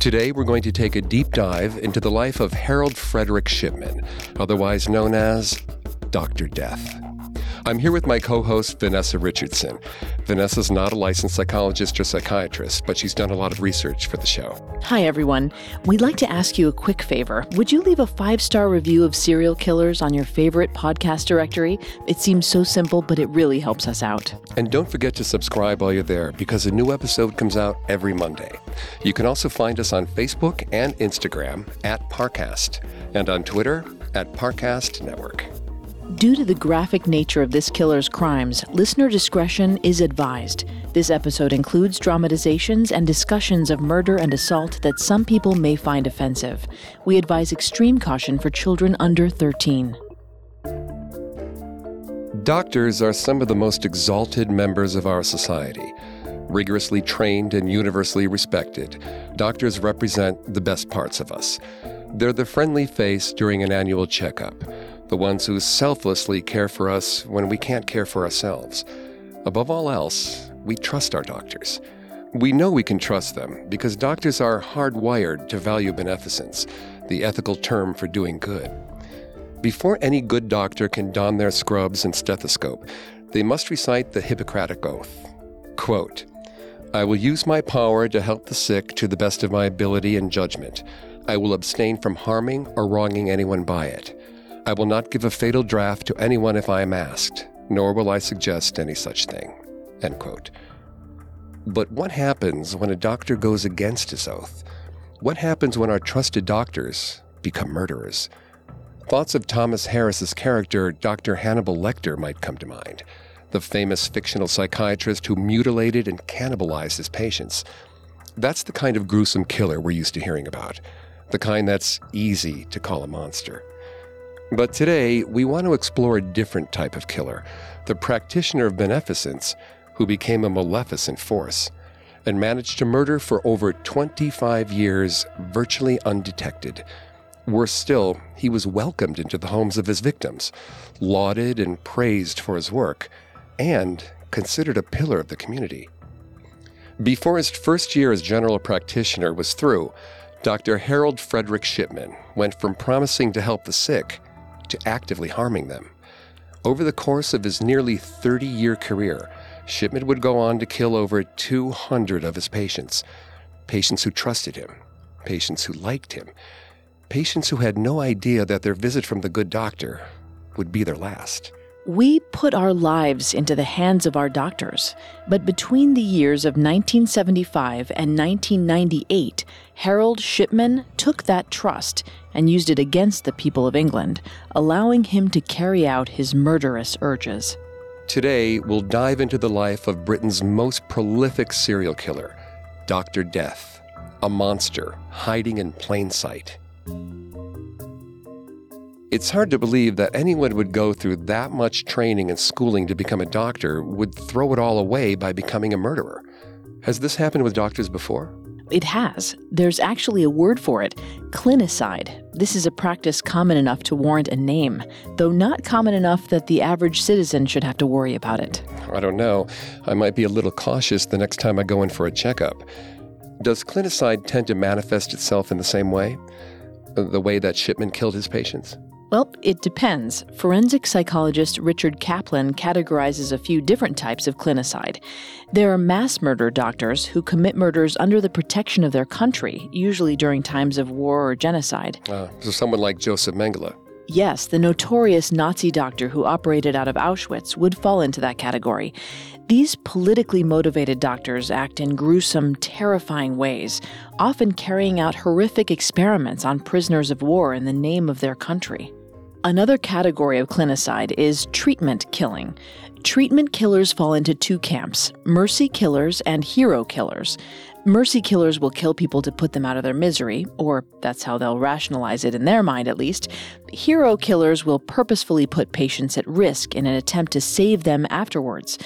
Today, we're going to take a deep dive into the life of Harold Frederick Shipman, otherwise known as Dr. Death. I'm here with my co host, Vanessa Richardson. Vanessa's not a licensed psychologist or psychiatrist, but she's done a lot of research for the show. Hi, everyone. We'd like to ask you a quick favor. Would you leave a five star review of Serial Killers on your favorite podcast directory? It seems so simple, but it really helps us out. And don't forget to subscribe while you're there because a new episode comes out every Monday. You can also find us on Facebook and Instagram at Parcast and on Twitter at Parcast Network. Due to the graphic nature of this killer's crimes, listener discretion is advised. This episode includes dramatizations and discussions of murder and assault that some people may find offensive. We advise extreme caution for children under 13. Doctors are some of the most exalted members of our society. Rigorously trained and universally respected, doctors represent the best parts of us. They're the friendly face during an annual checkup, the ones who selflessly care for us when we can't care for ourselves. Above all else, we trust our doctors. We know we can trust them because doctors are hardwired to value beneficence, the ethical term for doing good. Before any good doctor can don their scrubs and stethoscope, they must recite the Hippocratic Oath. Quote, I will use my power to help the sick to the best of my ability and judgment. I will abstain from harming or wronging anyone by it. I will not give a fatal draught to anyone if I am asked, nor will I suggest any such thing. End quote. But what happens when a doctor goes against his oath? What happens when our trusted doctors become murderers? Thoughts of Thomas Harris's character, Dr. Hannibal Lecter, might come to mind, the famous fictional psychiatrist who mutilated and cannibalized his patients. That's the kind of gruesome killer we're used to hearing about, the kind that's easy to call a monster. But today, we want to explore a different type of killer, the practitioner of beneficence who became a maleficent force and managed to murder for over 25 years virtually undetected. Worse still, he was welcomed into the homes of his victims, lauded and praised for his work, and considered a pillar of the community. Before his first year as general practitioner was through, Dr. Harold Frederick Shipman went from promising to help the sick to actively harming them. Over the course of his nearly 30 year career, Shipman would go on to kill over 200 of his patients. Patients who trusted him, patients who liked him. patients who had no idea that their visit from the good doctor would be their last. We put our lives into the hands of our doctors, but between the years of 1975 and 1998, Harold Shipman took that trust and used it against the people of England, allowing him to carry out his murderous urges. Today, we'll dive into the life of Britain's most prolific serial killer, Dr. Death, a monster hiding in plain sight. It's hard to believe that anyone would go through that much training and schooling to become a doctor would throw it all away by becoming a murderer. Has this happened with doctors before? It has. There's actually a word for it clinicide. This is a practice common enough to warrant a name, though not common enough that the average citizen should have to worry about it. I don't know. I might be a little cautious the next time I go in for a checkup. Does clinicide tend to manifest itself in the same way? The way that Shipman killed his patients? Well, it depends. Forensic psychologist Richard Kaplan categorizes a few different types of clinicide. There are mass murder doctors who commit murders under the protection of their country, usually during times of war or genocide. Uh, so, someone like Joseph Mengele. Yes, the notorious Nazi doctor who operated out of Auschwitz would fall into that category. These politically motivated doctors act in gruesome, terrifying ways, often carrying out horrific experiments on prisoners of war in the name of their country. Another category of clinicide is treatment killing. Treatment killers fall into two camps mercy killers and hero killers. Mercy killers will kill people to put them out of their misery, or that's how they'll rationalize it in their mind at least. Hero killers will purposefully put patients at risk in an attempt to save them afterwards.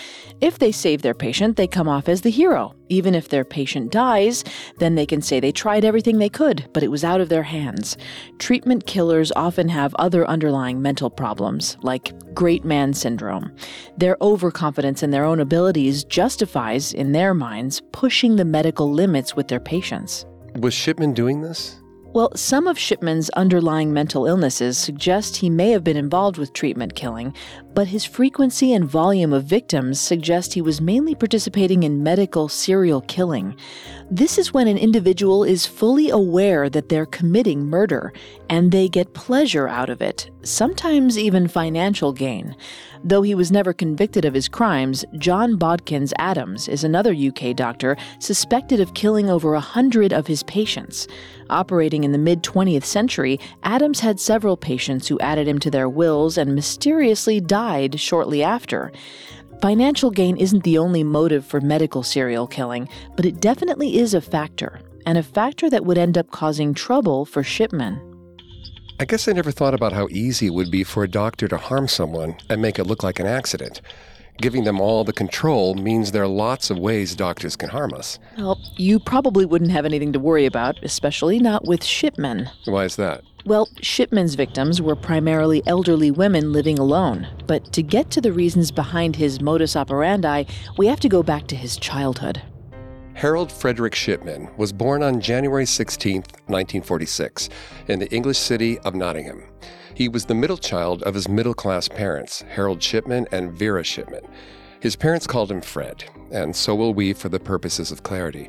If they save their patient, they come off as the hero. Even if their patient dies, then they can say they tried everything they could, but it was out of their hands. Treatment killers often have other underlying mental problems, like great man syndrome. Their overconfidence in their own abilities justifies, in their minds, pushing the medical limits with their patients. Was Shipman doing this? Well, some of Shipman's underlying mental illnesses suggest he may have been involved with treatment killing, but his frequency and volume of victims suggest he was mainly participating in medical serial killing. This is when an individual is fully aware that they're committing murder, and they get pleasure out of it, sometimes even financial gain. Though he was never convicted of his crimes, John Bodkins Adams is another UK doctor suspected of killing over a hundred of his patients. Operating in the mid 20th century, Adams had several patients who added him to their wills and mysteriously died shortly after. Financial gain isn't the only motive for medical serial killing, but it definitely is a factor, and a factor that would end up causing trouble for Shipman. I guess I never thought about how easy it would be for a doctor to harm someone and make it look like an accident. Giving them all the control means there are lots of ways doctors can harm us. Well, you probably wouldn't have anything to worry about, especially not with Shipman. Why is that? Well, Shipman's victims were primarily elderly women living alone. But to get to the reasons behind his modus operandi, we have to go back to his childhood. Harold Frederick Shipman was born on January 16, 1946, in the English city of Nottingham. He was the middle child of his middle class parents, Harold Shipman and Vera Shipman. His parents called him Fred, and so will we for the purposes of clarity.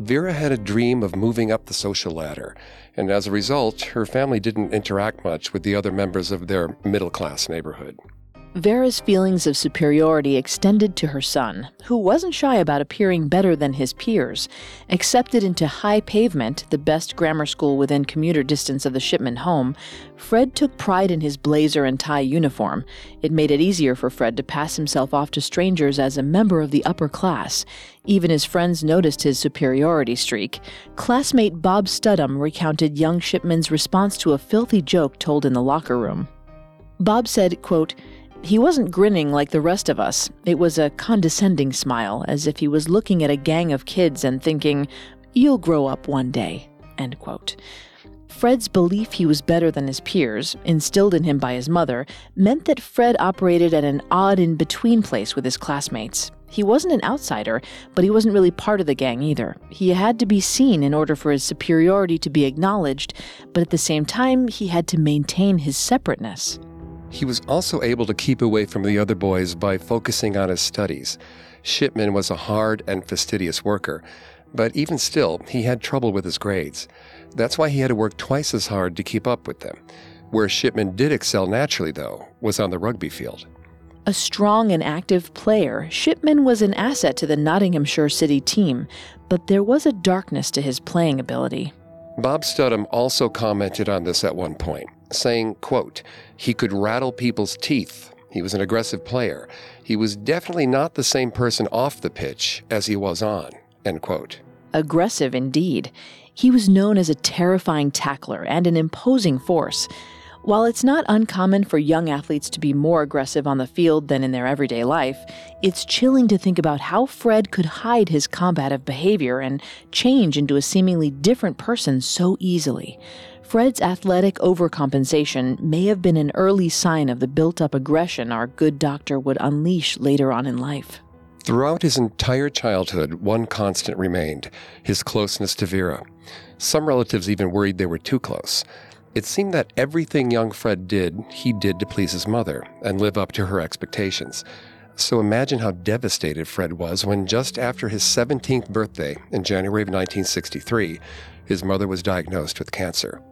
Vera had a dream of moving up the social ladder, and as a result, her family didn't interact much with the other members of their middle class neighborhood. Vera's feelings of superiority extended to her son, who wasn't shy about appearing better than his peers. Accepted into High Pavement, the best grammar school within commuter distance of the Shipman home, Fred took pride in his blazer and tie uniform. It made it easier for Fred to pass himself off to strangers as a member of the upper class. Even his friends noticed his superiority streak. Classmate Bob Studham recounted young Shipman's response to a filthy joke told in the locker room. Bob said, quote, he wasn't grinning like the rest of us. It was a condescending smile, as if he was looking at a gang of kids and thinking, You'll grow up one day. End quote. Fred's belief he was better than his peers, instilled in him by his mother, meant that Fred operated at an odd in between place with his classmates. He wasn't an outsider, but he wasn't really part of the gang either. He had to be seen in order for his superiority to be acknowledged, but at the same time, he had to maintain his separateness. He was also able to keep away from the other boys by focusing on his studies. Shipman was a hard and fastidious worker. But even still, he had trouble with his grades. That's why he had to work twice as hard to keep up with them. Where Shipman did excel naturally, though, was on the rugby field. A strong and active player, Shipman was an asset to the Nottinghamshire City team, but there was a darkness to his playing ability. Bob Studham also commented on this at one point, saying, quote, he could rattle people's teeth. He was an aggressive player. He was definitely not the same person off the pitch as he was on, end quote. Aggressive indeed. He was known as a terrifying tackler and an imposing force. While it's not uncommon for young athletes to be more aggressive on the field than in their everyday life, it's chilling to think about how Fred could hide his combative behavior and change into a seemingly different person so easily. Fred's athletic overcompensation may have been an early sign of the built up aggression our good doctor would unleash later on in life. Throughout his entire childhood, one constant remained his closeness to Vera. Some relatives even worried they were too close. It seemed that everything young Fred did, he did to please his mother and live up to her expectations. So imagine how devastated Fred was when, just after his 17th birthday in January of 1963, his mother was diagnosed with cancer.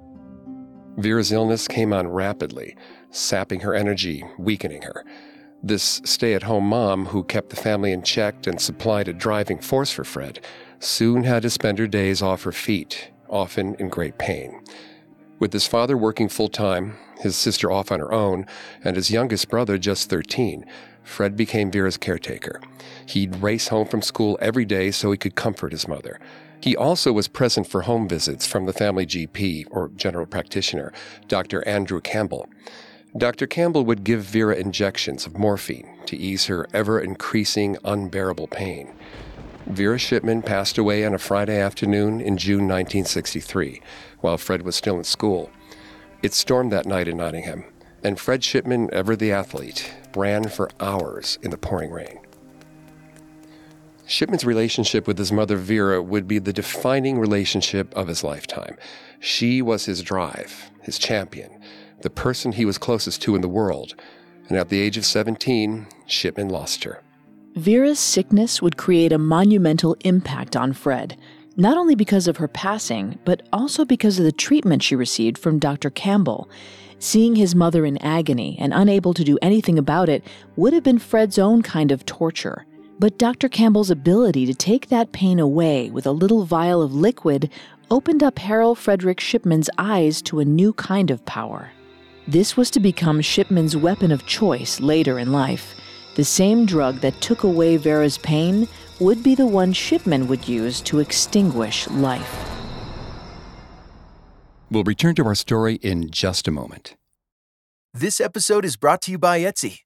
Vera's illness came on rapidly, sapping her energy, weakening her. This stay at home mom, who kept the family in check and supplied a driving force for Fred, soon had to spend her days off her feet, often in great pain. With his father working full time, his sister off on her own, and his youngest brother just 13, Fred became Vera's caretaker. He'd race home from school every day so he could comfort his mother. He also was present for home visits from the family GP, or general practitioner, Dr. Andrew Campbell. Dr. Campbell would give Vera injections of morphine to ease her ever increasing, unbearable pain. Vera Shipman passed away on a Friday afternoon in June 1963 while Fred was still in school. It stormed that night in Nottingham, and Fred Shipman, ever the athlete, ran for hours in the pouring rain. Shipman's relationship with his mother Vera would be the defining relationship of his lifetime. She was his drive, his champion, the person he was closest to in the world. And at the age of 17, Shipman lost her. Vera's sickness would create a monumental impact on Fred not only because of her passing, but also because of the treatment she received from Dr. Campbell. Seeing his mother in agony and unable to do anything about it would have been Fred's own kind of torture. But Dr. Campbell's ability to take that pain away with a little vial of liquid opened up Harold Frederick Shipman's eyes to a new kind of power. This was to become Shipman's weapon of choice later in life. The same drug that took away Vera's pain would be the one Shipman would use to extinguish life. We'll return to our story in just a moment. This episode is brought to you by Etsy.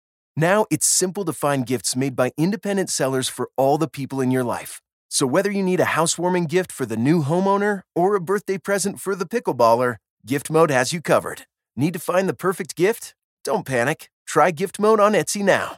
Now it's simple to find gifts made by independent sellers for all the people in your life. So whether you need a housewarming gift for the new homeowner or a birthday present for the pickleballer, gift mode has you covered. Need to find the perfect gift? Don't panic. Try gift mode on Etsy now.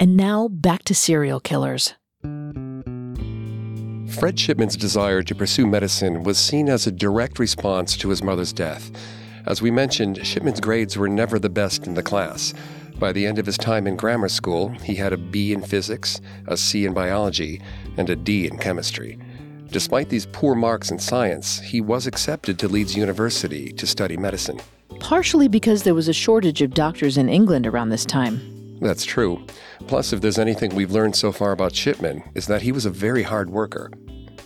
And now back to serial killers. Fred Shipman's desire to pursue medicine was seen as a direct response to his mother's death. As we mentioned, Shipman's grades were never the best in the class. By the end of his time in grammar school, he had a B in physics, a C in biology, and a D in chemistry. Despite these poor marks in science, he was accepted to Leeds University to study medicine. Partially because there was a shortage of doctors in England around this time. That's true. Plus, if there's anything we've learned so far about Shipman, is that he was a very hard worker.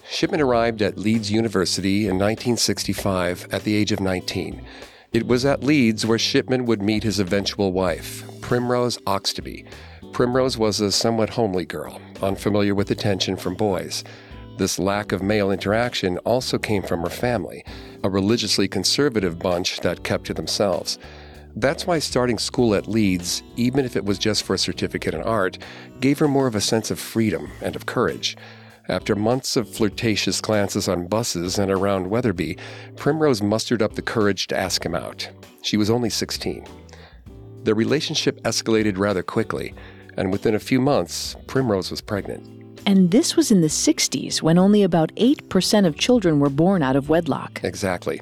Shipman arrived at Leeds University in 1965 at the age of 19. It was at Leeds where Shipman would meet his eventual wife, Primrose Oxtoby. Primrose was a somewhat homely girl, unfamiliar with attention from boys. This lack of male interaction also came from her family, a religiously conservative bunch that kept to themselves. That's why starting school at Leeds, even if it was just for a certificate in art, gave her more of a sense of freedom and of courage. After months of flirtatious glances on buses and around Wetherby, Primrose mustered up the courage to ask him out. She was only 16. Their relationship escalated rather quickly, and within a few months, Primrose was pregnant. And this was in the 60s when only about 8% of children were born out of wedlock. Exactly.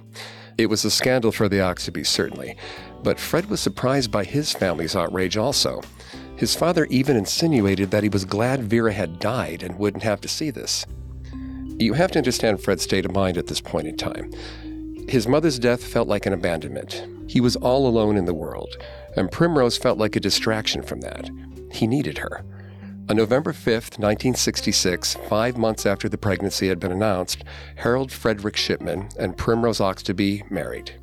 It was a scandal for the Oxtobys, certainly. But Fred was surprised by his family's outrage also. His father even insinuated that he was glad Vera had died and wouldn't have to see this. You have to understand Fred's state of mind at this point in time. His mother's death felt like an abandonment. He was all alone in the world, and Primrose felt like a distraction from that. He needed her. On November 5, 1966, five months after the pregnancy had been announced, Harold Frederick Shipman and Primrose Oxtoby married.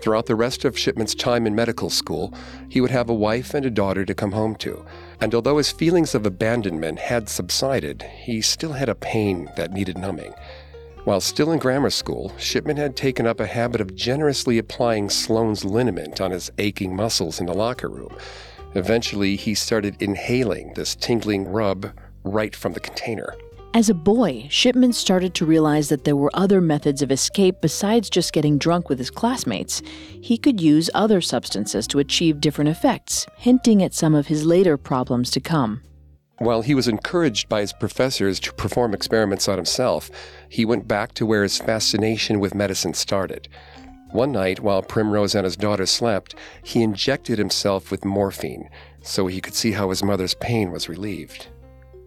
Throughout the rest of Shipman's time in medical school, he would have a wife and a daughter to come home to. And although his feelings of abandonment had subsided, he still had a pain that needed numbing. While still in grammar school, Shipman had taken up a habit of generously applying Sloan's liniment on his aching muscles in the locker room. Eventually, he started inhaling this tingling rub right from the container. As a boy, Shipman started to realize that there were other methods of escape besides just getting drunk with his classmates. He could use other substances to achieve different effects, hinting at some of his later problems to come. While he was encouraged by his professors to perform experiments on himself, he went back to where his fascination with medicine started. One night, while Primrose and his daughter slept, he injected himself with morphine so he could see how his mother's pain was relieved.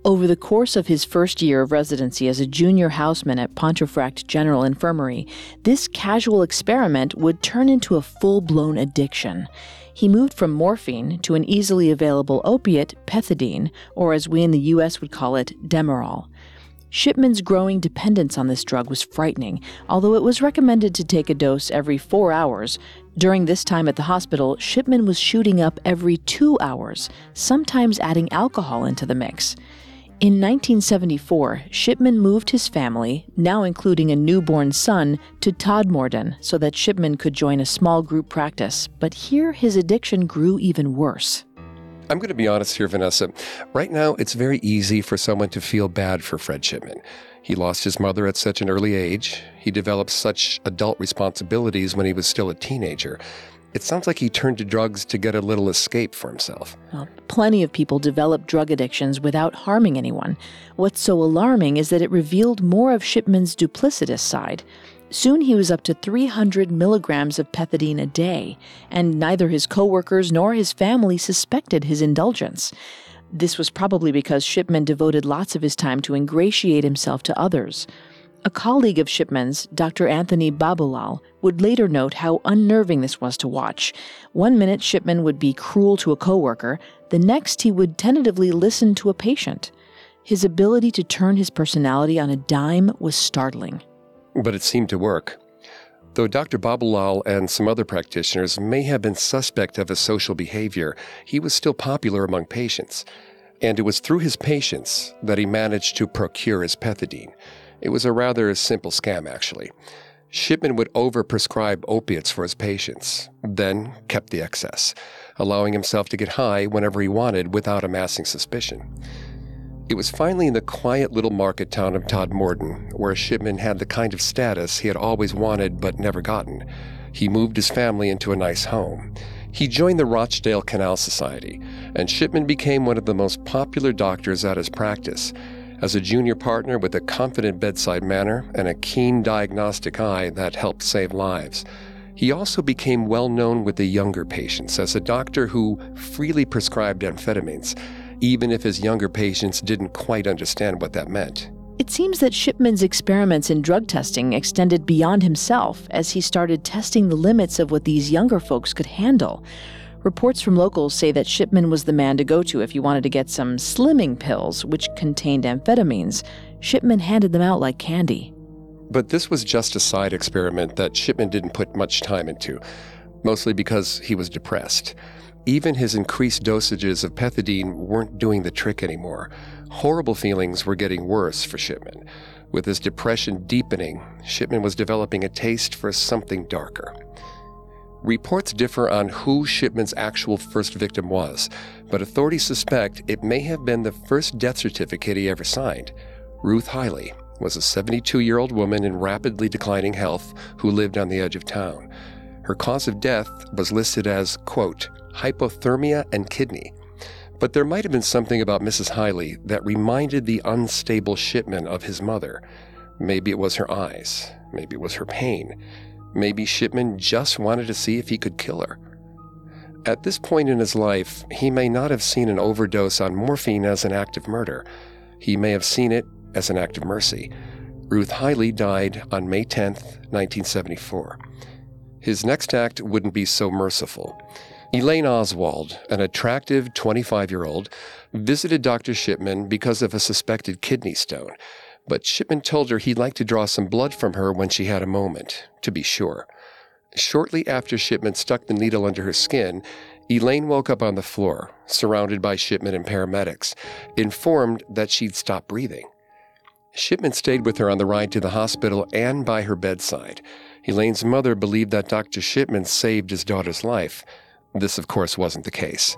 Over the course of his first year of residency as a junior houseman at Pontefract General Infirmary, this casual experiment would turn into a full blown addiction. He moved from morphine to an easily available opiate, pethidine, or as we in the U.S. would call it, Demerol. Shipman's growing dependence on this drug was frightening, although it was recommended to take a dose every four hours. During this time at the hospital, Shipman was shooting up every two hours, sometimes adding alcohol into the mix. In 1974, Shipman moved his family, now including a newborn son, to Todmorden so that Shipman could join a small group practice. But here his addiction grew even worse. I'm going to be honest here, Vanessa. Right now, it's very easy for someone to feel bad for Fred Shipman. He lost his mother at such an early age. He developed such adult responsibilities when he was still a teenager. It sounds like he turned to drugs to get a little escape for himself. Well, plenty of people develop drug addictions without harming anyone. What's so alarming is that it revealed more of Shipman's duplicitous side. Soon he was up to 300 milligrams of pethidine a day, and neither his coworkers nor his family suspected his indulgence. This was probably because Shipman devoted lots of his time to ingratiate himself to others. A colleague of Shipman's, Dr. Anthony Babulal, would later note how unnerving this was to watch. One minute, Shipman would be cruel to a coworker, the next, he would tentatively listen to a patient. His ability to turn his personality on a dime was startling. But it seemed to work. Though Dr. Babulal and some other practitioners may have been suspect of his social behavior, he was still popular among patients. And it was through his patients that he managed to procure his pethidine. It was a rather simple scam, actually. Shipman would overprescribe opiates for his patients, then kept the excess, allowing himself to get high whenever he wanted without amassing suspicion. It was finally in the quiet little market town of Todd Todmorden where Shipman had the kind of status he had always wanted but never gotten. He moved his family into a nice home. He joined the Rochdale Canal Society, and Shipman became one of the most popular doctors at his practice. As a junior partner with a confident bedside manner and a keen diagnostic eye that helped save lives, he also became well known with the younger patients as a doctor who freely prescribed amphetamines, even if his younger patients didn't quite understand what that meant. It seems that Shipman's experiments in drug testing extended beyond himself as he started testing the limits of what these younger folks could handle. Reports from locals say that Shipman was the man to go to if you wanted to get some slimming pills, which contained amphetamines. Shipman handed them out like candy. But this was just a side experiment that Shipman didn't put much time into, mostly because he was depressed. Even his increased dosages of pethidine weren't doing the trick anymore. Horrible feelings were getting worse for Shipman. With his depression deepening, Shipman was developing a taste for something darker. Reports differ on who Shipman's actual first victim was, but authorities suspect it may have been the first death certificate he ever signed. Ruth Hiley was a 72 year old woman in rapidly declining health who lived on the edge of town. Her cause of death was listed as, quote, hypothermia and kidney. But there might have been something about Mrs. Hiley that reminded the unstable Shipman of his mother. Maybe it was her eyes. Maybe it was her pain. Maybe Shipman just wanted to see if he could kill her. At this point in his life, he may not have seen an overdose on morphine as an act of murder. He may have seen it as an act of mercy. Ruth Hiley died on May 10, 1974. His next act wouldn't be so merciful. Elaine Oswald, an attractive 25 year old, visited Dr. Shipman because of a suspected kidney stone but Shipman told her he'd like to draw some blood from her when she had a moment, to be sure. Shortly after Shipman stuck the needle under her skin, Elaine woke up on the floor, surrounded by Shipman and paramedics, informed that she'd stopped breathing. Shipman stayed with her on the ride to the hospital and by her bedside. Elaine's mother believed that Dr. Shipman saved his daughter's life. This, of course, wasn't the case.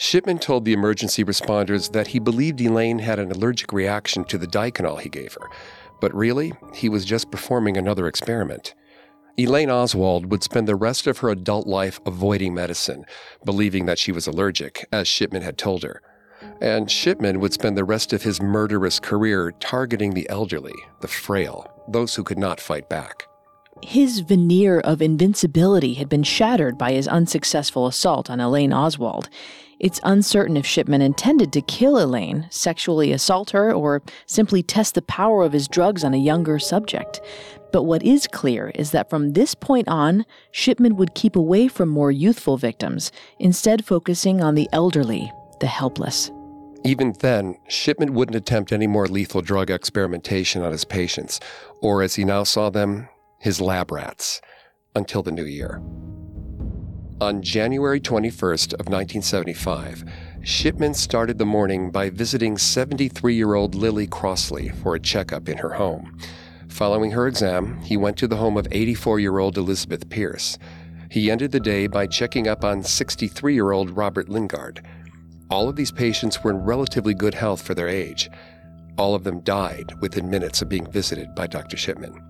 Shipman told the emergency responders that he believed Elaine had an allergic reaction to the Diconal he gave her, but really, he was just performing another experiment. Elaine Oswald would spend the rest of her adult life avoiding medicine, believing that she was allergic, as Shipman had told her. And Shipman would spend the rest of his murderous career targeting the elderly, the frail, those who could not fight back. His veneer of invincibility had been shattered by his unsuccessful assault on Elaine Oswald. It's uncertain if Shipman intended to kill Elaine, sexually assault her, or simply test the power of his drugs on a younger subject. But what is clear is that from this point on, Shipman would keep away from more youthful victims, instead focusing on the elderly, the helpless. Even then, Shipman wouldn't attempt any more lethal drug experimentation on his patients, or as he now saw them, his lab rats, until the new year. On January 21st of 1975, Shipman started the morning by visiting 73-year-old Lily Crossley for a checkup in her home. Following her exam, he went to the home of 84-year-old Elizabeth Pierce. He ended the day by checking up on 63-year-old Robert Lingard. All of these patients were in relatively good health for their age. All of them died within minutes of being visited by Dr. Shipman.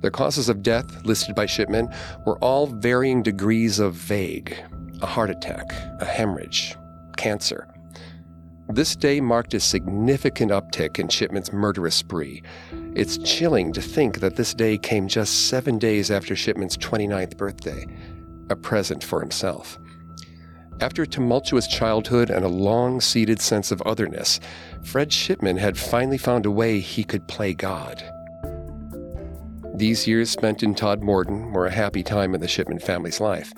The causes of death listed by Shipman were all varying degrees of vague a heart attack, a hemorrhage, cancer. This day marked a significant uptick in Shipman's murderous spree. It's chilling to think that this day came just seven days after Shipman's 29th birthday, a present for himself. After a tumultuous childhood and a long seated sense of otherness, Fred Shipman had finally found a way he could play God. These years spent in Todmorden were a happy time in the Shipman family's life.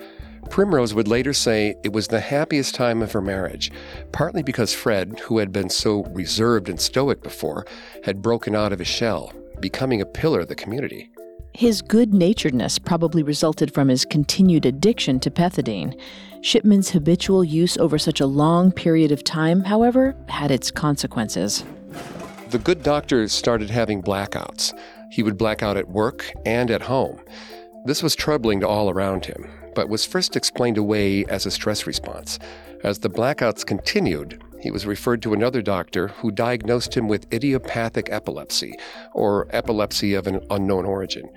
Primrose would later say it was the happiest time of her marriage, partly because Fred, who had been so reserved and stoic before, had broken out of his shell, becoming a pillar of the community. His good naturedness probably resulted from his continued addiction to pethidine. Shipman's habitual use over such a long period of time, however, had its consequences. The good doctor started having blackouts. He would black out at work and at home. This was troubling to all around him, but was first explained away as a stress response. As the blackouts continued, he was referred to another doctor who diagnosed him with idiopathic epilepsy, or epilepsy of an unknown origin.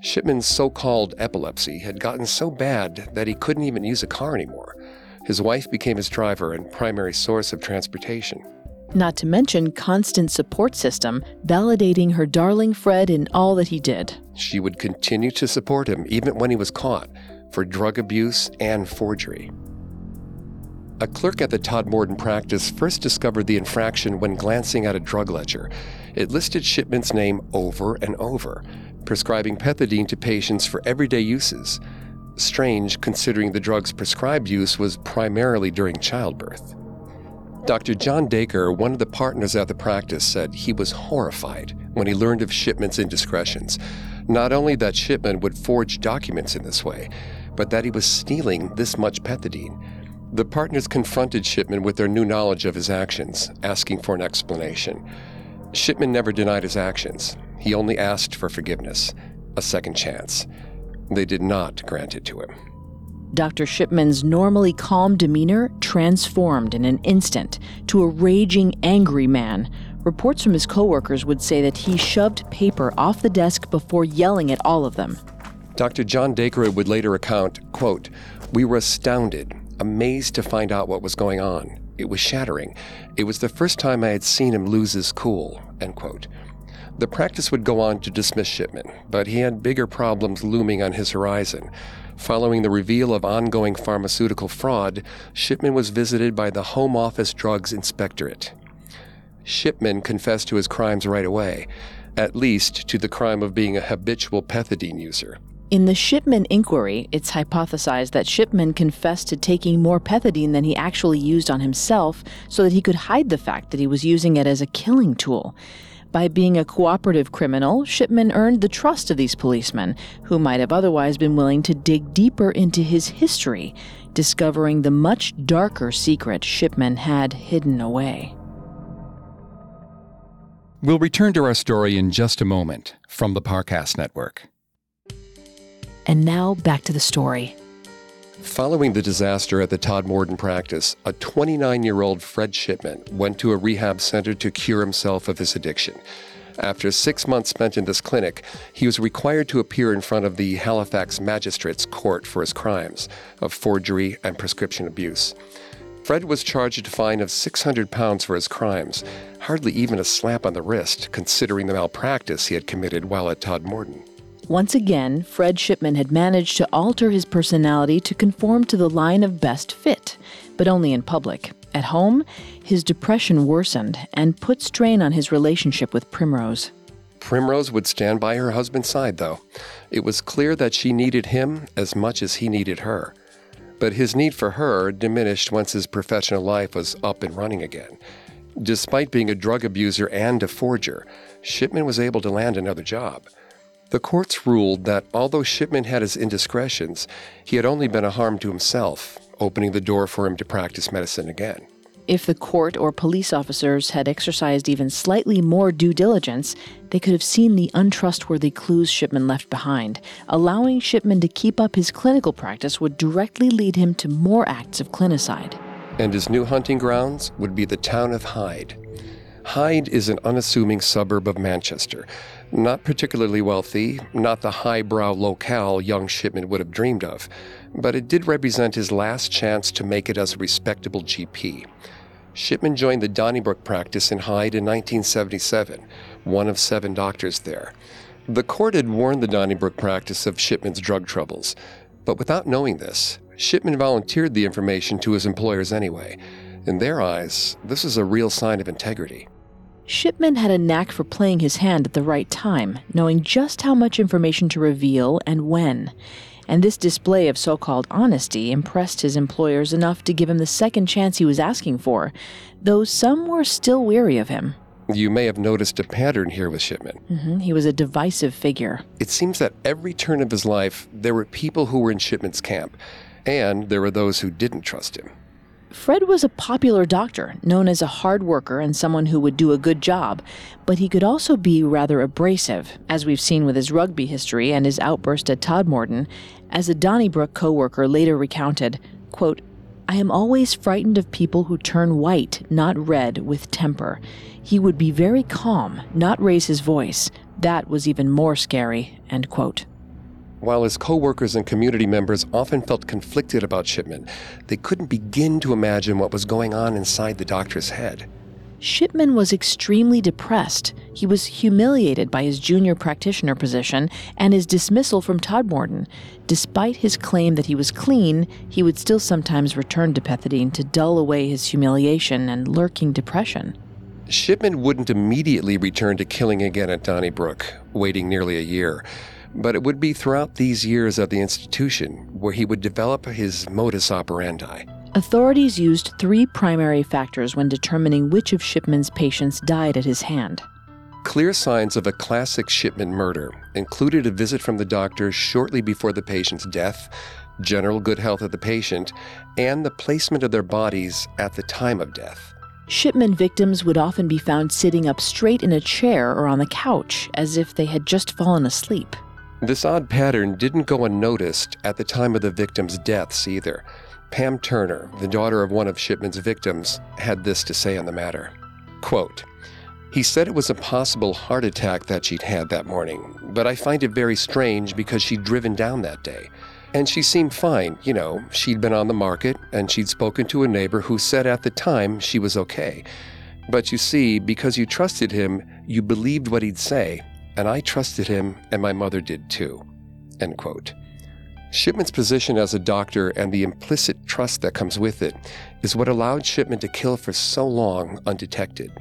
Shipman's so called epilepsy had gotten so bad that he couldn't even use a car anymore. His wife became his driver and primary source of transportation. Not to mention constant support system, validating her darling Fred in all that he did. She would continue to support him even when he was caught for drug abuse and forgery. A clerk at the Todmorden practice first discovered the infraction when glancing at a drug ledger. It listed Shipman's name over and over, prescribing pethidine to patients for everyday uses. Strange considering the drug's prescribed use was primarily during childbirth. Dr. John Dacre, one of the partners at the practice, said he was horrified when he learned of Shipman's indiscretions. Not only that Shipman would forge documents in this way, but that he was stealing this much pethidine. The partners confronted Shipman with their new knowledge of his actions, asking for an explanation. Shipman never denied his actions. He only asked for forgiveness, a second chance. They did not grant it to him. Dr. Shipman's normally calm demeanor transformed in an instant to a raging, angry man. Reports from his coworkers would say that he shoved paper off the desk before yelling at all of them. Dr. John Dacre would later account, quote, We were astounded, amazed to find out what was going on. It was shattering. It was the first time I had seen him lose his cool, end quote. The practice would go on to dismiss Shipman, but he had bigger problems looming on his horizon. Following the reveal of ongoing pharmaceutical fraud, Shipman was visited by the Home Office Drugs Inspectorate. Shipman confessed to his crimes right away, at least to the crime of being a habitual pethidine user. In the Shipman inquiry, it's hypothesized that Shipman confessed to taking more pethidine than he actually used on himself so that he could hide the fact that he was using it as a killing tool. By being a cooperative criminal, Shipman earned the trust of these policemen, who might have otherwise been willing to dig deeper into his history, discovering the much darker secret Shipman had hidden away. We'll return to our story in just a moment from the Parcast Network. And now back to the story. Following the disaster at the Todmorden practice, a 29 year old Fred Shipman went to a rehab center to cure himself of his addiction. After six months spent in this clinic, he was required to appear in front of the Halifax Magistrates Court for his crimes of forgery and prescription abuse. Fred was charged a fine of 600 pounds for his crimes, hardly even a slap on the wrist, considering the malpractice he had committed while at Todmorden. Once again, Fred Shipman had managed to alter his personality to conform to the line of best fit, but only in public. At home, his depression worsened and put strain on his relationship with Primrose. Primrose would stand by her husband's side, though. It was clear that she needed him as much as he needed her. But his need for her diminished once his professional life was up and running again. Despite being a drug abuser and a forger, Shipman was able to land another job. The courts ruled that although Shipman had his indiscretions, he had only been a harm to himself, opening the door for him to practice medicine again. If the court or police officers had exercised even slightly more due diligence, they could have seen the untrustworthy clues Shipman left behind. Allowing Shipman to keep up his clinical practice would directly lead him to more acts of clinicide. And his new hunting grounds would be the town of Hyde. Hyde is an unassuming suburb of Manchester, not particularly wealthy, not the highbrow locale young Shipman would have dreamed of, but it did represent his last chance to make it as a respectable GP. Shipman joined the Donnybrook practice in Hyde in 1977, one of seven doctors there. The court had warned the Donnybrook practice of Shipman's drug troubles, but without knowing this, Shipman volunteered the information to his employers anyway. In their eyes, this is a real sign of integrity. Shipman had a knack for playing his hand at the right time, knowing just how much information to reveal and when. And this display of so called honesty impressed his employers enough to give him the second chance he was asking for, though some were still weary of him. You may have noticed a pattern here with Shipman. Mm-hmm. He was a divisive figure. It seems that every turn of his life, there were people who were in Shipman's camp, and there were those who didn't trust him. Fred was a popular doctor, known as a hard worker and someone who would do a good job, but he could also be rather abrasive, as we've seen with his rugby history and his outburst at Todmorden. As a Donnybrook co-worker later recounted, quote, I am always frightened of people who turn white, not red, with temper. He would be very calm, not raise his voice. That was even more scary, end quote. While his coworkers and community members often felt conflicted about Shipman, they couldn't begin to imagine what was going on inside the doctor's head. Shipman was extremely depressed. He was humiliated by his junior practitioner position and his dismissal from Todmorden. Despite his claim that he was clean, he would still sometimes return to pethidine to dull away his humiliation and lurking depression. Shipman wouldn't immediately return to killing again at Donnybrook, waiting nearly a year. But it would be throughout these years at the institution where he would develop his modus operandi. Authorities used three primary factors when determining which of Shipman's patients died at his hand. Clear signs of a classic Shipman murder included a visit from the doctor shortly before the patient's death, general good health of the patient, and the placement of their bodies at the time of death. Shipman victims would often be found sitting up straight in a chair or on the couch, as if they had just fallen asleep. This odd pattern didn't go unnoticed at the time of the victims' deaths either. Pam Turner, the daughter of one of Shipman's victims, had this to say on the matter. Quote, he said it was a possible heart attack that she'd had that morning, but I find it very strange because she'd driven down that day. And she seemed fine, you know, she'd been on the market and she'd spoken to a neighbor who said at the time she was okay. But you see, because you trusted him, you believed what he'd say, and I trusted him and my mother did too. End quote. Shipman's position as a doctor and the implicit trust that comes with it is what allowed Shipman to kill for so long undetected.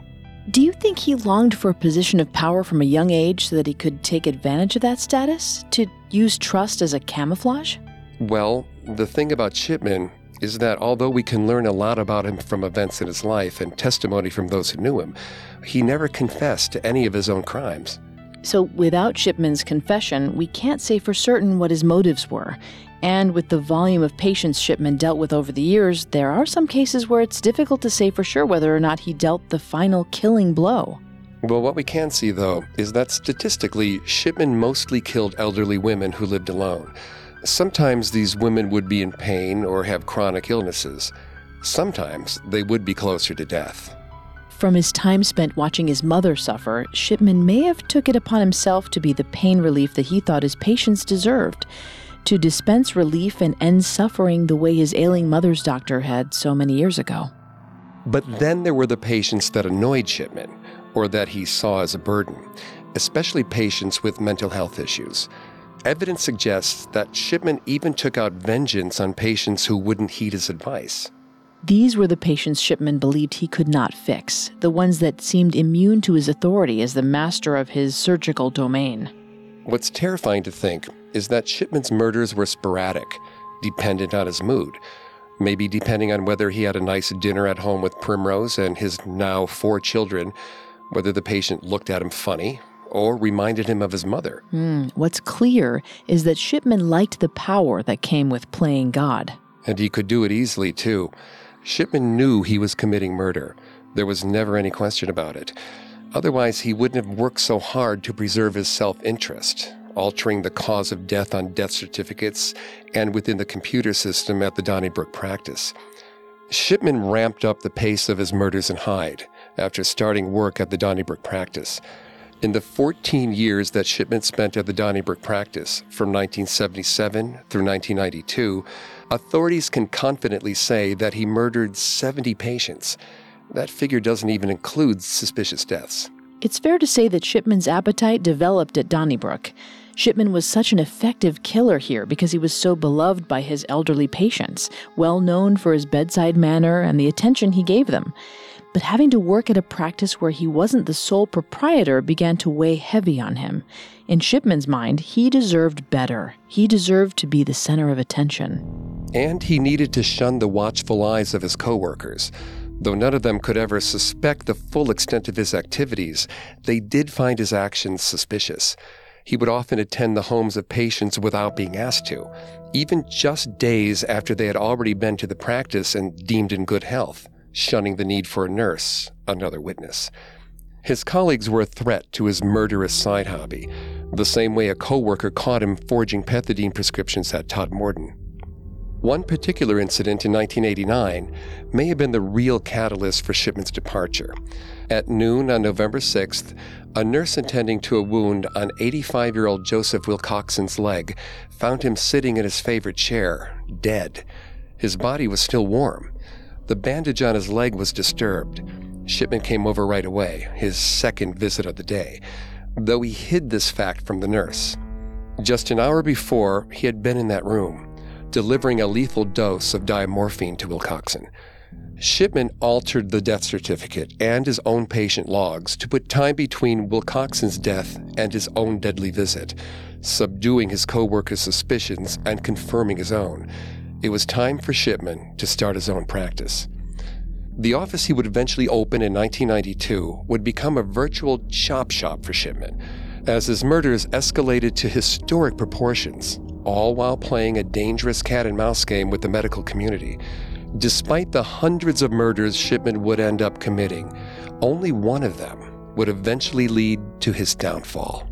Do you think he longed for a position of power from a young age so that he could take advantage of that status? To use trust as a camouflage? Well, the thing about Shipman is that although we can learn a lot about him from events in his life and testimony from those who knew him, he never confessed to any of his own crimes. So, without Shipman's confession, we can't say for certain what his motives were. And with the volume of patients Shipman dealt with over the years, there are some cases where it's difficult to say for sure whether or not he dealt the final killing blow. Well, what we can see, though, is that statistically, Shipman mostly killed elderly women who lived alone. Sometimes these women would be in pain or have chronic illnesses. Sometimes they would be closer to death. From his time spent watching his mother suffer, Shipman may have took it upon himself to be the pain relief that he thought his patients deserved, to dispense relief and end suffering the way his ailing mother's doctor had so many years ago. But then there were the patients that annoyed Shipman, or that he saw as a burden, especially patients with mental health issues. Evidence suggests that Shipman even took out vengeance on patients who wouldn't heed his advice. These were the patients Shipman believed he could not fix, the ones that seemed immune to his authority as the master of his surgical domain. What's terrifying to think is that Shipman's murders were sporadic, dependent on his mood. Maybe depending on whether he had a nice dinner at home with Primrose and his now four children, whether the patient looked at him funny or reminded him of his mother. Mm, what's clear is that Shipman liked the power that came with playing God. And he could do it easily, too. Shipman knew he was committing murder. There was never any question about it. Otherwise, he wouldn't have worked so hard to preserve his self interest, altering the cause of death on death certificates and within the computer system at the Donnybrook practice. Shipman ramped up the pace of his murders in Hyde after starting work at the Donnybrook practice. In the 14 years that Shipman spent at the Donnybrook practice, from 1977 through 1992, authorities can confidently say that he murdered 70 patients. That figure doesn't even include suspicious deaths. It's fair to say that Shipman's appetite developed at Donnybrook. Shipman was such an effective killer here because he was so beloved by his elderly patients, well known for his bedside manner and the attention he gave them but having to work at a practice where he wasn't the sole proprietor began to weigh heavy on him. In Shipman's mind, he deserved better. He deserved to be the center of attention. And he needed to shun the watchful eyes of his coworkers. Though none of them could ever suspect the full extent of his activities, they did find his actions suspicious. He would often attend the homes of patients without being asked to, even just days after they had already been to the practice and deemed in good health shunning the need for a nurse, another witness. His colleagues were a threat to his murderous side hobby, the same way a coworker caught him forging pethidine prescriptions at Todmorden. One particular incident in 1989 may have been the real catalyst for Shipman's departure. At noon on November 6th, a nurse attending to a wound on 85 year old Joseph Wilcockson's leg found him sitting in his favorite chair, dead. His body was still warm. The bandage on his leg was disturbed. Shipman came over right away, his second visit of the day, though he hid this fact from the nurse. Just an hour before, he had been in that room, delivering a lethal dose of diamorphine to Wilcockson. Shipman altered the death certificate and his own patient logs to put time between Wilcockson's death and his own deadly visit, subduing his co worker's suspicions and confirming his own. it was time for Shipman to start his own practice. The office he would eventually open in 1992 would become a virtual chop shop for Shipman as his murders escalated to historic proportions, all while playing a dangerous cat and mouse game with the medical community. Despite the hundreds of murders Shipman would end up committing, only one of them would eventually lead to his downfall.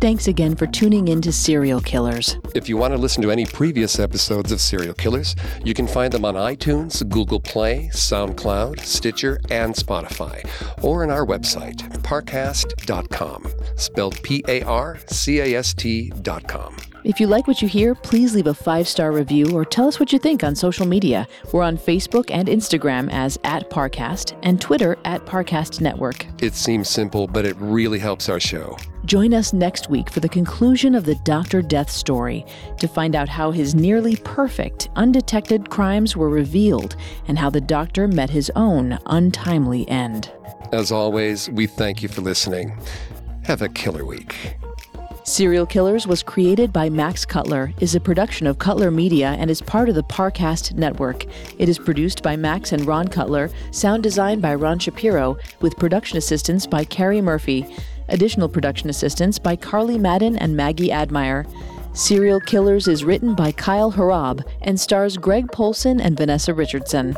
Thanks again for tuning in to Serial Killers. If you want to listen to any previous episodes of Serial Killers, you can find them on iTunes, Google Play, SoundCloud, Stitcher, and Spotify, or on our website, parcast.com, spelled P A R C A S T.com. If you like what you hear, please leave a five star review or tell us what you think on social media. We're on Facebook and Instagram as at Parcast and Twitter at Parcast Network. It seems simple, but it really helps our show. Join us next week for the conclusion of the Dr. Death story to find out how his nearly perfect, undetected crimes were revealed and how the doctor met his own untimely end. As always, we thank you for listening. Have a killer week. Serial Killers was created by Max Cutler, is a production of Cutler Media, and is part of the Parcast network. It is produced by Max and Ron Cutler, sound design by Ron Shapiro, with production assistance by Carrie Murphy. Additional production assistance by Carly Madden and Maggie Admire. Serial Killers is written by Kyle Harab and stars Greg Polcyn and Vanessa Richardson.